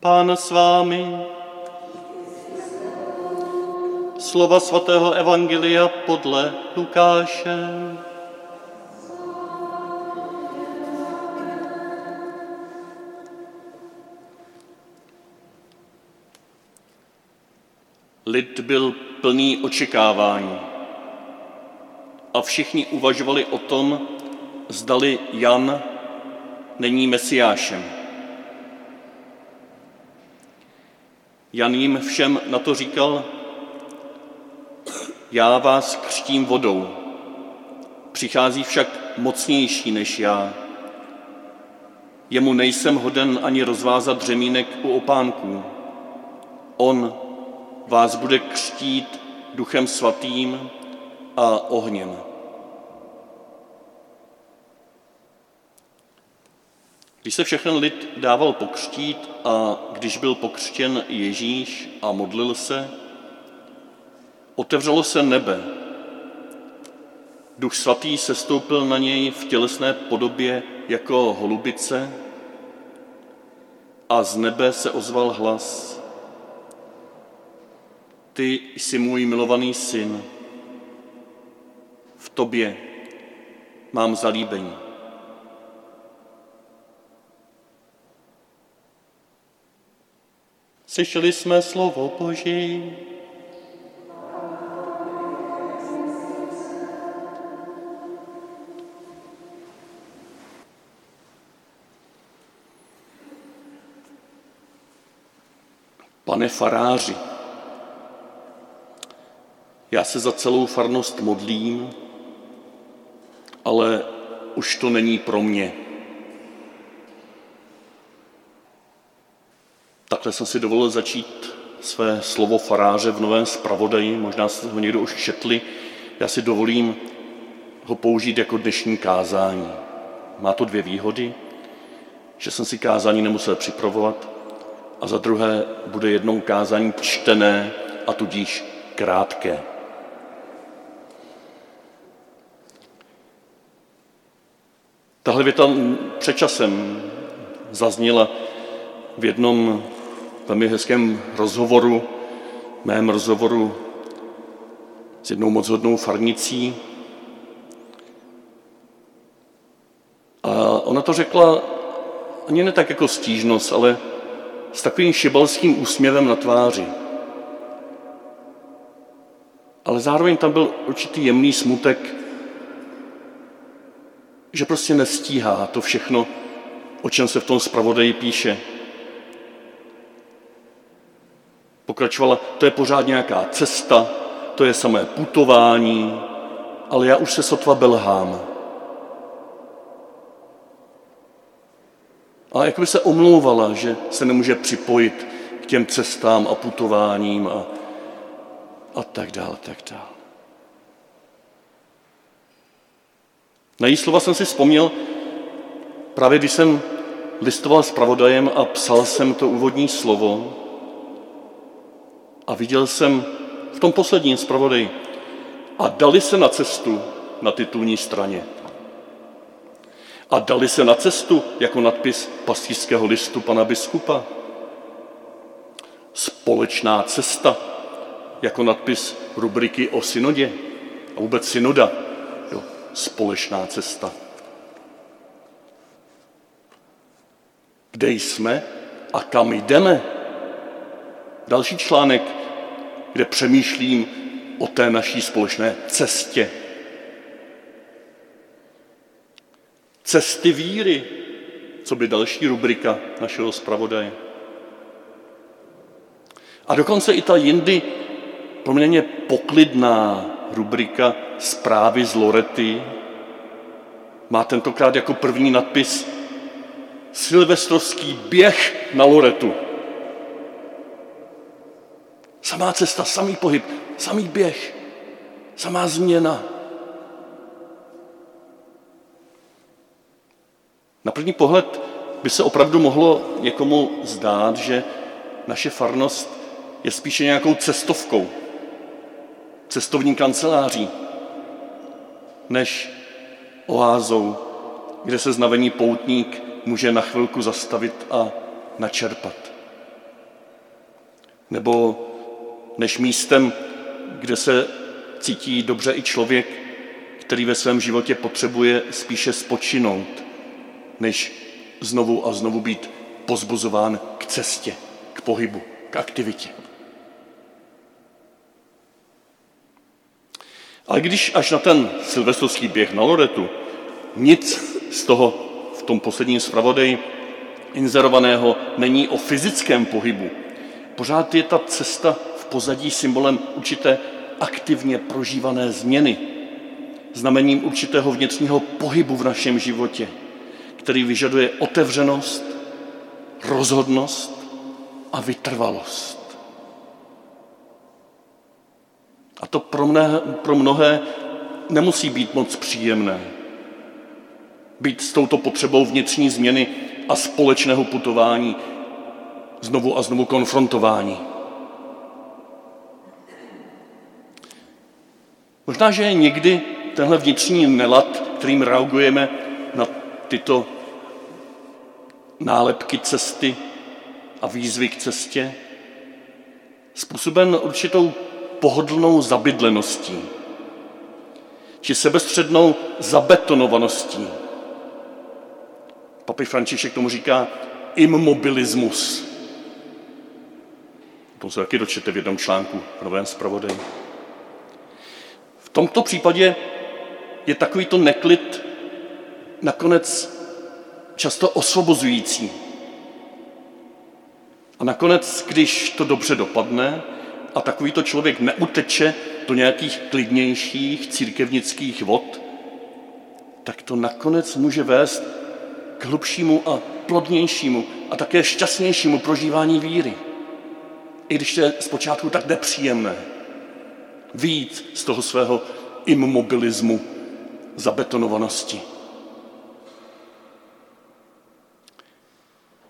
Pán s vámi. Slova svatého Evangelia podle Lukáše. Lid byl plný očekávání a všichni uvažovali o tom, zdali Jan není mesiášem. Jan jim všem na to říkal, já vás křtím vodou, přichází však mocnější než já. Jemu nejsem hoden ani rozvázat dřemínek u opánků. On vás bude křtít duchem svatým a ohněm. Když se všechen lid dával pokřtít a když byl pokřtěn Ježíš a modlil se, otevřelo se nebe. Duch svatý se stoupil na něj v tělesné podobě jako holubice a z nebe se ozval hlas. Ty jsi můj milovaný syn, v tobě mám zalíbení. Slyšeli jsme slovo Boží. Pane faráři, já se za celou farnost modlím, ale už to není pro mě. Takhle jsem si dovolil začít své slovo faráře v novém zpravodaji, možná jste ho někdo už četli, já si dovolím ho použít jako dnešní kázání. Má to dvě výhody, že jsem si kázání nemusel připravovat a za druhé bude jednou kázání čtené a tudíž krátké. Tahle věta před časem zazněla v jednom velmi hezkém rozhovoru, mém rozhovoru s jednou moc hodnou farnicí. A ona to řekla ani ne tak jako stížnost, ale s takovým šibalským úsměvem na tváři. Ale zároveň tam byl určitý jemný smutek, že prostě nestíhá to všechno, o čem se v tom zpravodaji píše. Pokračovala, to je pořád nějaká cesta, to je samé putování, ale já už se sotva belhám. A jak by se omlouvala, že se nemůže připojit k těm cestám a putováním a, a tak dále, tak dále. Na její slova jsem si vzpomněl právě, když jsem listoval s pravodajem a psal jsem to úvodní slovo a viděl jsem v tom posledním zpravodaji a dali se na cestu na titulní straně. A dali se na cestu jako nadpis pastýřského listu pana biskupa. Společná cesta jako nadpis rubriky o synodě a vůbec synoda společná cesta. Kde jsme a kam jdeme? Další článek, kde přemýšlím o té naší společné cestě. Cesty víry, co by další rubrika našeho zpravodaje. A dokonce i ta jindy poměrně poklidná rubrika Zprávy z Lorety má tentokrát jako první nadpis Silvestrovský běh na Loretu. Samá cesta, samý pohyb, samý běh, samá změna. Na první pohled by se opravdu mohlo někomu zdát, že naše farnost je spíše nějakou cestovkou, cestovní kanceláří, než oázou, kde se znavený poutník může na chvilku zastavit a načerpat. nebo než místem, kde se cítí dobře i člověk, který ve svém životě potřebuje spíše spočinout, než znovu a znovu být pozbuzován k cestě, k pohybu, k aktivitě. Ale když až na ten silvestrovský běh na Loretu nic z toho v tom posledním zpravodaji inzerovaného není o fyzickém pohybu, pořád je ta cesta pozadí symbolem určité aktivně prožívané změny, znamením určitého vnitřního pohybu v našem životě, který vyžaduje otevřenost, rozhodnost a vytrvalost. A to pro mnohé, pro mnohé nemusí být moc příjemné. Být s touto potřebou vnitřní změny a společného putování znovu a znovu konfrontování. Možná, že je někdy tenhle vnitřní nelad, kterým reagujeme na tyto nálepky cesty a výzvy k cestě, způsoben určitou pohodlnou zabydleností či sebestřednou zabetonovaností. Papi František tomu říká immobilismus. To se taky dočete v jednom článku v Novém zpravodaji. Tomto případě je takovýto neklid nakonec často osvobozující. A nakonec, když to dobře dopadne a takovýto člověk neuteče do nějakých klidnějších církevnických vod, tak to nakonec může vést k hlubšímu a plodnějšímu a také šťastnějšímu prožívání víry. I když je zpočátku tak nepříjemné. Víc z toho svého immobilismu, zabetonovanosti.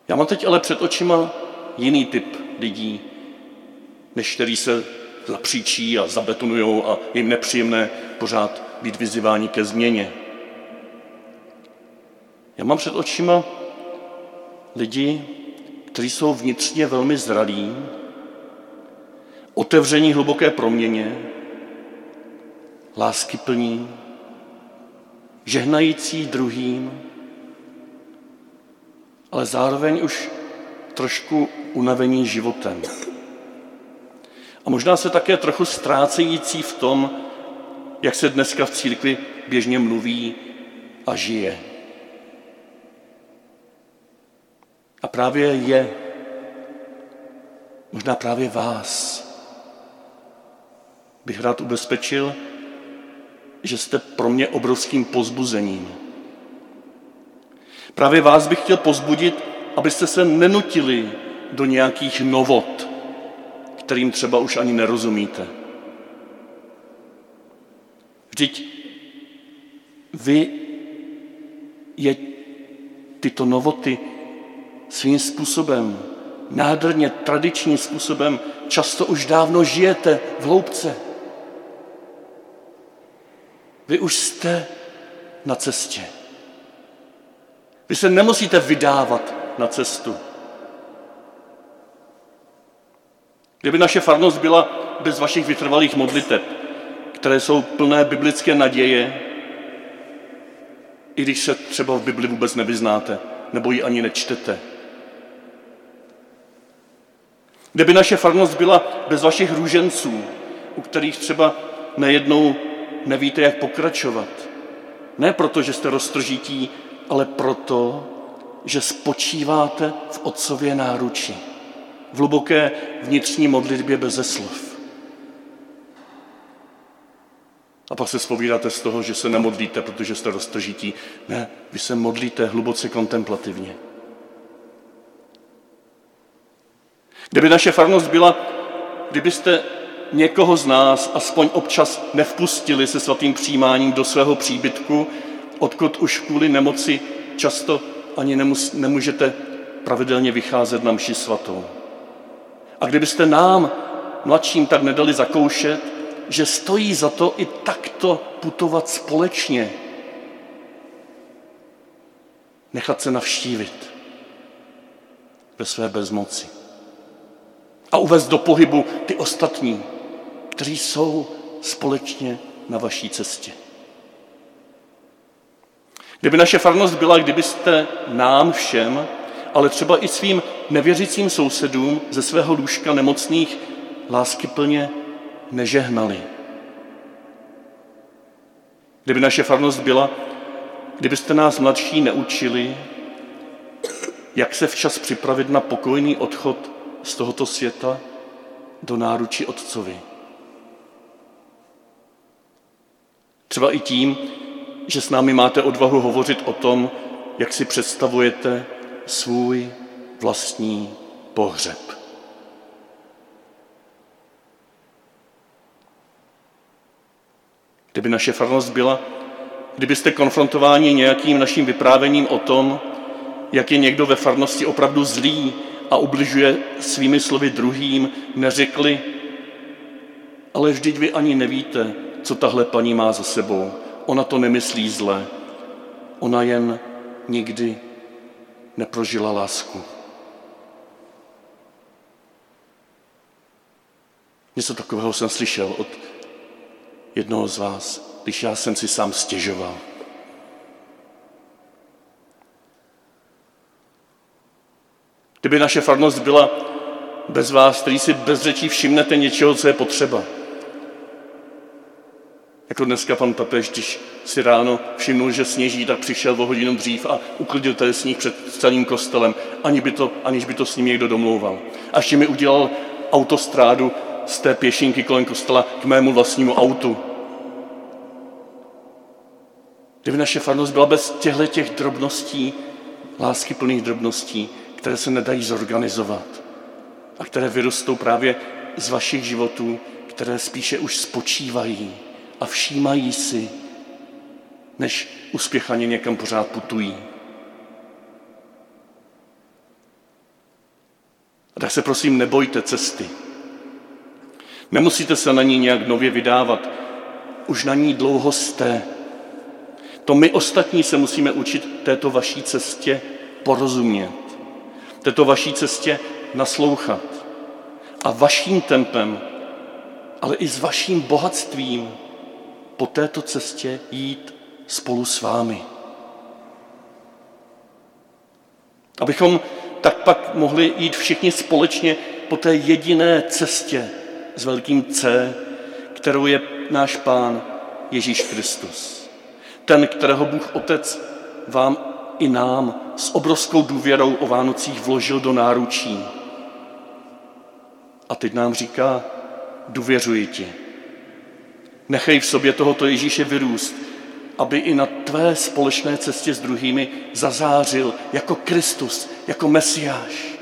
Já mám teď ale před očima jiný typ lidí, než který se zapříčí a zabetonují a jim nepříjemné pořád být vyzýváni ke změně. Já mám před očima lidi, kteří jsou vnitřně velmi zralí, otevření hluboké proměně, láskyplní, žehnající druhým, ale zároveň už trošku unavení životem. A možná se také trochu ztrácející v tom, jak se dneska v církvi běžně mluví a žije. A právě je, možná právě vás, bych rád ubezpečil, že jste pro mě obrovským pozbuzením. Právě vás bych chtěl pozbudit, abyste se nenutili do nějakých novot, kterým třeba už ani nerozumíte. Vždyť vy je tyto novoty svým způsobem, nádherně tradičním způsobem, často už dávno žijete v hloubce. Vy už jste na cestě. Vy se nemusíte vydávat na cestu. Kdyby naše farnost byla bez vašich vytrvalých modliteb, které jsou plné biblické naděje, i když se třeba v Bibli vůbec nevyznáte, nebo ji ani nečtete. Kdyby naše farnost byla bez vašich růženců, u kterých třeba nejednou nevíte, jak pokračovat. Ne proto, že jste roztržití, ale proto, že spočíváte v otcově náruči, v hluboké vnitřní modlitbě bez slov. A pak se spovídáte z toho, že se nemodlíte, protože jste roztržití. Ne, vy se modlíte hluboce kontemplativně. Kdyby naše farnost byla, kdybyste někoho z nás aspoň občas nevpustili se svatým přijímáním do svého příbytku, odkud už kvůli nemoci často ani nemus, nemůžete pravidelně vycházet na mši svatou. A kdybyste nám, mladším, tak nedali zakoušet, že stojí za to i takto putovat společně, nechat se navštívit ve své bezmoci. a uvést do pohybu ty ostatní, kteří jsou společně na vaší cestě. Kdyby naše farnost byla, kdybyste nám všem, ale třeba i svým nevěřícím sousedům ze svého lůžka nemocných lásky plně nežehnali. Kdyby naše farnost byla, kdybyste nás mladší neučili, jak se včas připravit na pokojný odchod z tohoto světa do náručí Otcovi. Třeba i tím, že s námi máte odvahu hovořit o tom, jak si představujete svůj vlastní pohřeb. Kdyby naše farnost byla, kdybyste konfrontováni nějakým naším vyprávěním o tom, jak je někdo ve farnosti opravdu zlý a ubližuje svými slovy druhým, neřekli, ale vždyť vy ani nevíte, co tahle paní má za sebou. Ona to nemyslí zle. Ona jen nikdy neprožila lásku. Něco takového jsem slyšel od jednoho z vás, když já jsem si sám stěžoval. Kdyby naše farnost byla bez vás, který si bez řečí všimnete něčeho, co je potřeba. Jako dneska pan papež, když si ráno všimnul, že sněží, tak přišel o hodinu dřív a uklidil tady sníh před celým kostelem, ani by to, aniž by to s ním někdo domlouval. A ještě mi udělal autostrádu z té pěšinky kolem kostela k mému vlastnímu autu. Kdyby naše farnost byla bez těchto těch drobností, lásky plných drobností, které se nedají zorganizovat a které vyrostou právě z vašich životů, které spíše už spočívají a všímají si, než uspěchaně někam pořád putují. A tak se prosím nebojte cesty. Nemusíte se na ní nějak nově vydávat. Už na ní dlouho jste. To my ostatní se musíme učit této vaší cestě porozumět. Této vaší cestě naslouchat. A vaším tempem, ale i s vaším bohatstvím po této cestě jít spolu s vámi. Abychom tak pak mohli jít všichni společně po té jediné cestě s velkým C, kterou je náš Pán Ježíš Kristus. Ten, kterého Bůh Otec vám i nám s obrovskou důvěrou o Vánocích vložil do náručí. A teď nám říká, důvěřuji ti. Nechej v sobě tohoto Ježíše vyrůst, aby i na tvé společné cestě s druhými zazářil jako Kristus, jako Mesiáš.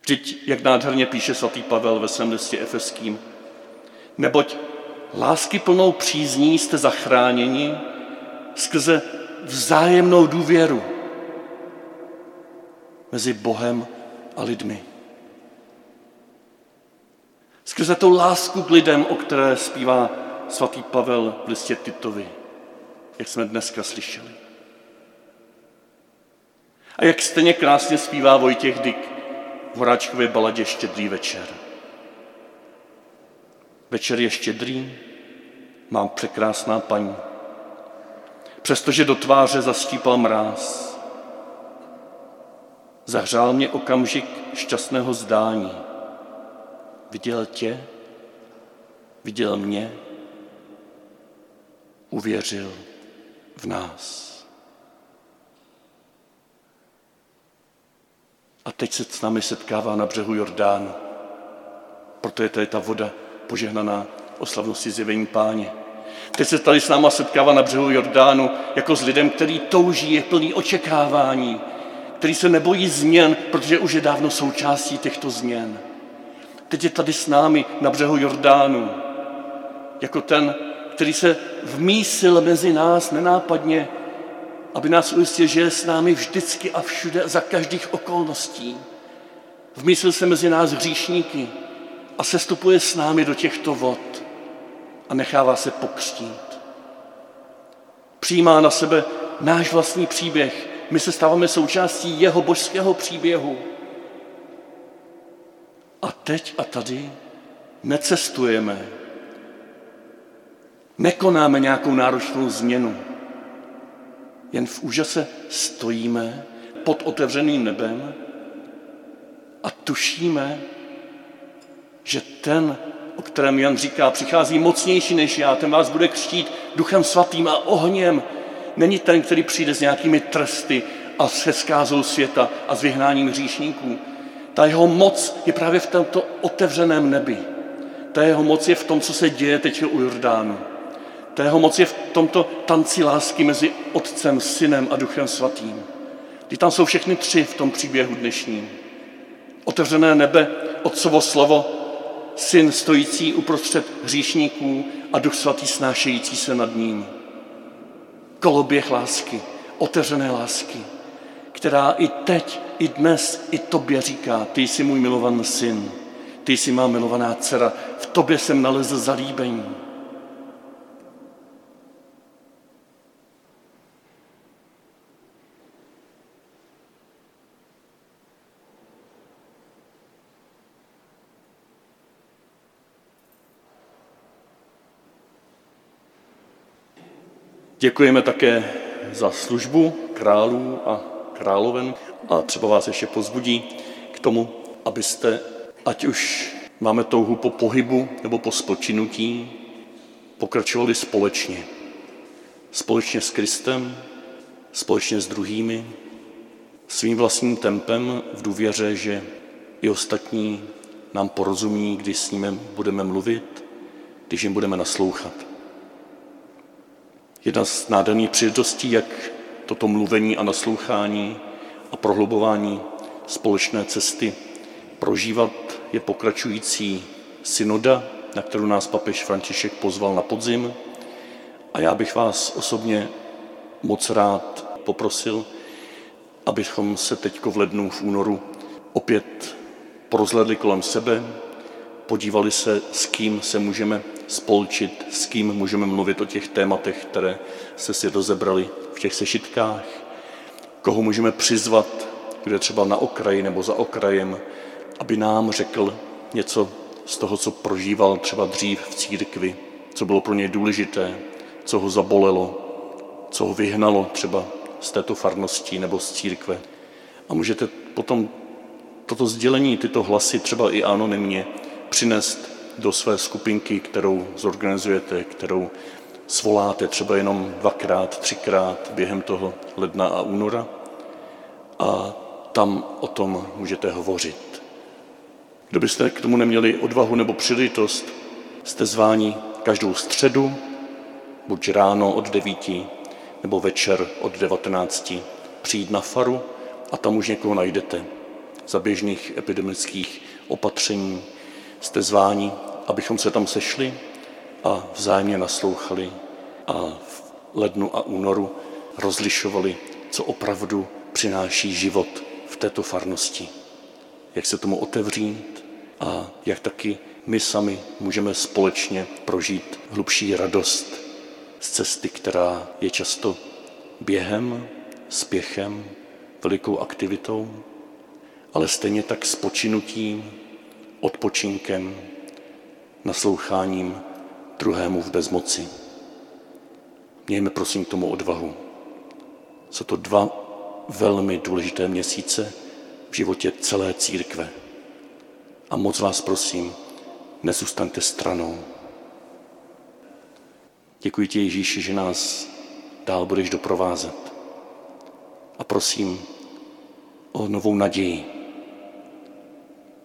Vždyť, jak nádherně píše svatý Pavel ve svém listě efeským, neboť lásky plnou přízní jste zachráněni skrze vzájemnou důvěru mezi Bohem a lidmi. Skrze tu lásku k lidem, o které zpívá svatý Pavel v listě Titovi, jak jsme dneska slyšeli. A jak stejně krásně zpívá Vojtěch Dyk v Horáčkově baladě Štědrý večer. Večer je štědrý, mám překrásná paní. Přestože do tváře zastípal mráz, zahřál mě okamžik šťastného zdání. Viděl tě, viděl mě, uvěřil v nás. A teď se s námi setkává na břehu Jordánu. Proto je tady ta voda požehnaná o slavnosti zjevení páně. Teď se tady s náma setkává na břehu Jordánu jako s lidem, který touží, je plný očekávání, který se nebojí změn, protože už je dávno součástí těchto změn. Teď je tady s námi na břehu Jordánu, jako ten, který se vmísil mezi nás nenápadně, aby nás ujistil, že je s námi vždycky a všude za každých okolností. Vmísil se mezi nás hříšníky a sestupuje s námi do těchto vod a nechává se pokřtít. Přijímá na sebe náš vlastní příběh, my se stáváme součástí jeho božského příběhu. Teď a tady necestujeme, nekonáme nějakou náročnou změnu, jen v úžase stojíme pod otevřeným nebem a tušíme, že ten, o kterém Jan říká, přichází mocnější než já, ten vás bude křtít duchem svatým a ohněm. Není ten, který přijde s nějakými trsty a se skázou světa a s vyhnáním hříšníků. Ta jeho moc je právě v tomto otevřeném nebi. Ta jeho moc je v tom, co se děje teď u Jordánu. Ta jeho moc je v tomto tanci lásky mezi Otcem, Synem a Duchem Svatým. Kdy tam jsou všechny tři v tom příběhu dnešním. Otevřené nebe, Otcovo slovo, Syn stojící uprostřed hříšníků a Duch Svatý snášející se nad ním. Koloběh lásky, otevřené lásky, která i teď, i dnes, i tobě říká, ty jsi můj milovaný syn, ty jsi má milovaná dcera, v tobě jsem nalezl zalíbení. Děkujeme také za službu králů a královen a třeba vás ještě pozbudí k tomu, abyste, ať už máme touhu po pohybu nebo po spočinutí, pokračovali společně. Společně s Kristem, společně s druhými, svým vlastním tempem v důvěře, že i ostatní nám porozumí, když s nimi budeme mluvit, když jim budeme naslouchat. Jedna z nádherných příležitostí, jak toto mluvení a naslouchání a prohlubování společné cesty prožívat, je pokračující synoda, na kterou nás papež František pozval na podzim. A já bych vás osobně moc rád poprosil, abychom se teď v lednu, v únoru opět porozhledli kolem sebe, podívali se, s kým se můžeme spolčit, s kým můžeme mluvit o těch tématech, které se si rozebrali v těch sešitkách, koho můžeme přizvat, kdo je třeba na okraji nebo za okrajem, aby nám řekl něco z toho, co prožíval třeba dřív v církvi, co bylo pro něj důležité, co ho zabolelo, co ho vyhnalo třeba z této farnosti nebo z církve. A můžete potom toto sdělení, tyto hlasy třeba i anonymně přinést do své skupinky, kterou zorganizujete, kterou svoláte třeba jenom dvakrát, třikrát během toho ledna a února a tam o tom můžete hovořit. Kdo byste k tomu neměli odvahu nebo příležitost, jste zváni každou středu, buď ráno od devíti, nebo večer od devatenácti, přijít na faru a tam už někoho najdete. Za běžných epidemických opatření jste zváni, abychom se tam sešli a vzájemně naslouchali a v lednu a únoru rozlišovali, co opravdu přináší život v této farnosti. Jak se tomu otevřít a jak taky my sami můžeme společně prožít hlubší radost z cesty, která je často během, spěchem, velikou aktivitou, ale stejně tak s počinutím, odpočinkem, nasloucháním druhému v bezmoci. Mějme prosím k tomu odvahu. Jsou to dva velmi důležité měsíce v životě celé církve. A moc vás prosím, nezůstaňte stranou. Děkuji ti, Ježíši, že nás dál budeš doprovázet. A prosím o novou naději,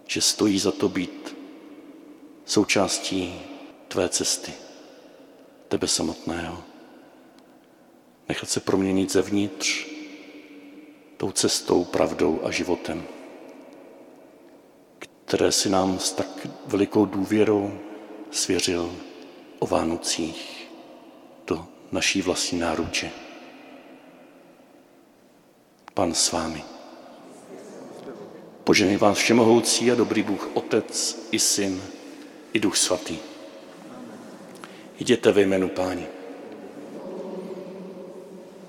že stojí za to být součástí tvé cesty, tebe samotného. Nechat se proměnit zevnitř tou cestou, pravdou a životem, které si nám s tak velikou důvěrou svěřil o Vánocích do naší vlastní náruče. Pan s vámi. Poženej vás všemohoucí a dobrý Bůh, Otec i Syn i Duch Svatý. Jděte ve jménu Páni.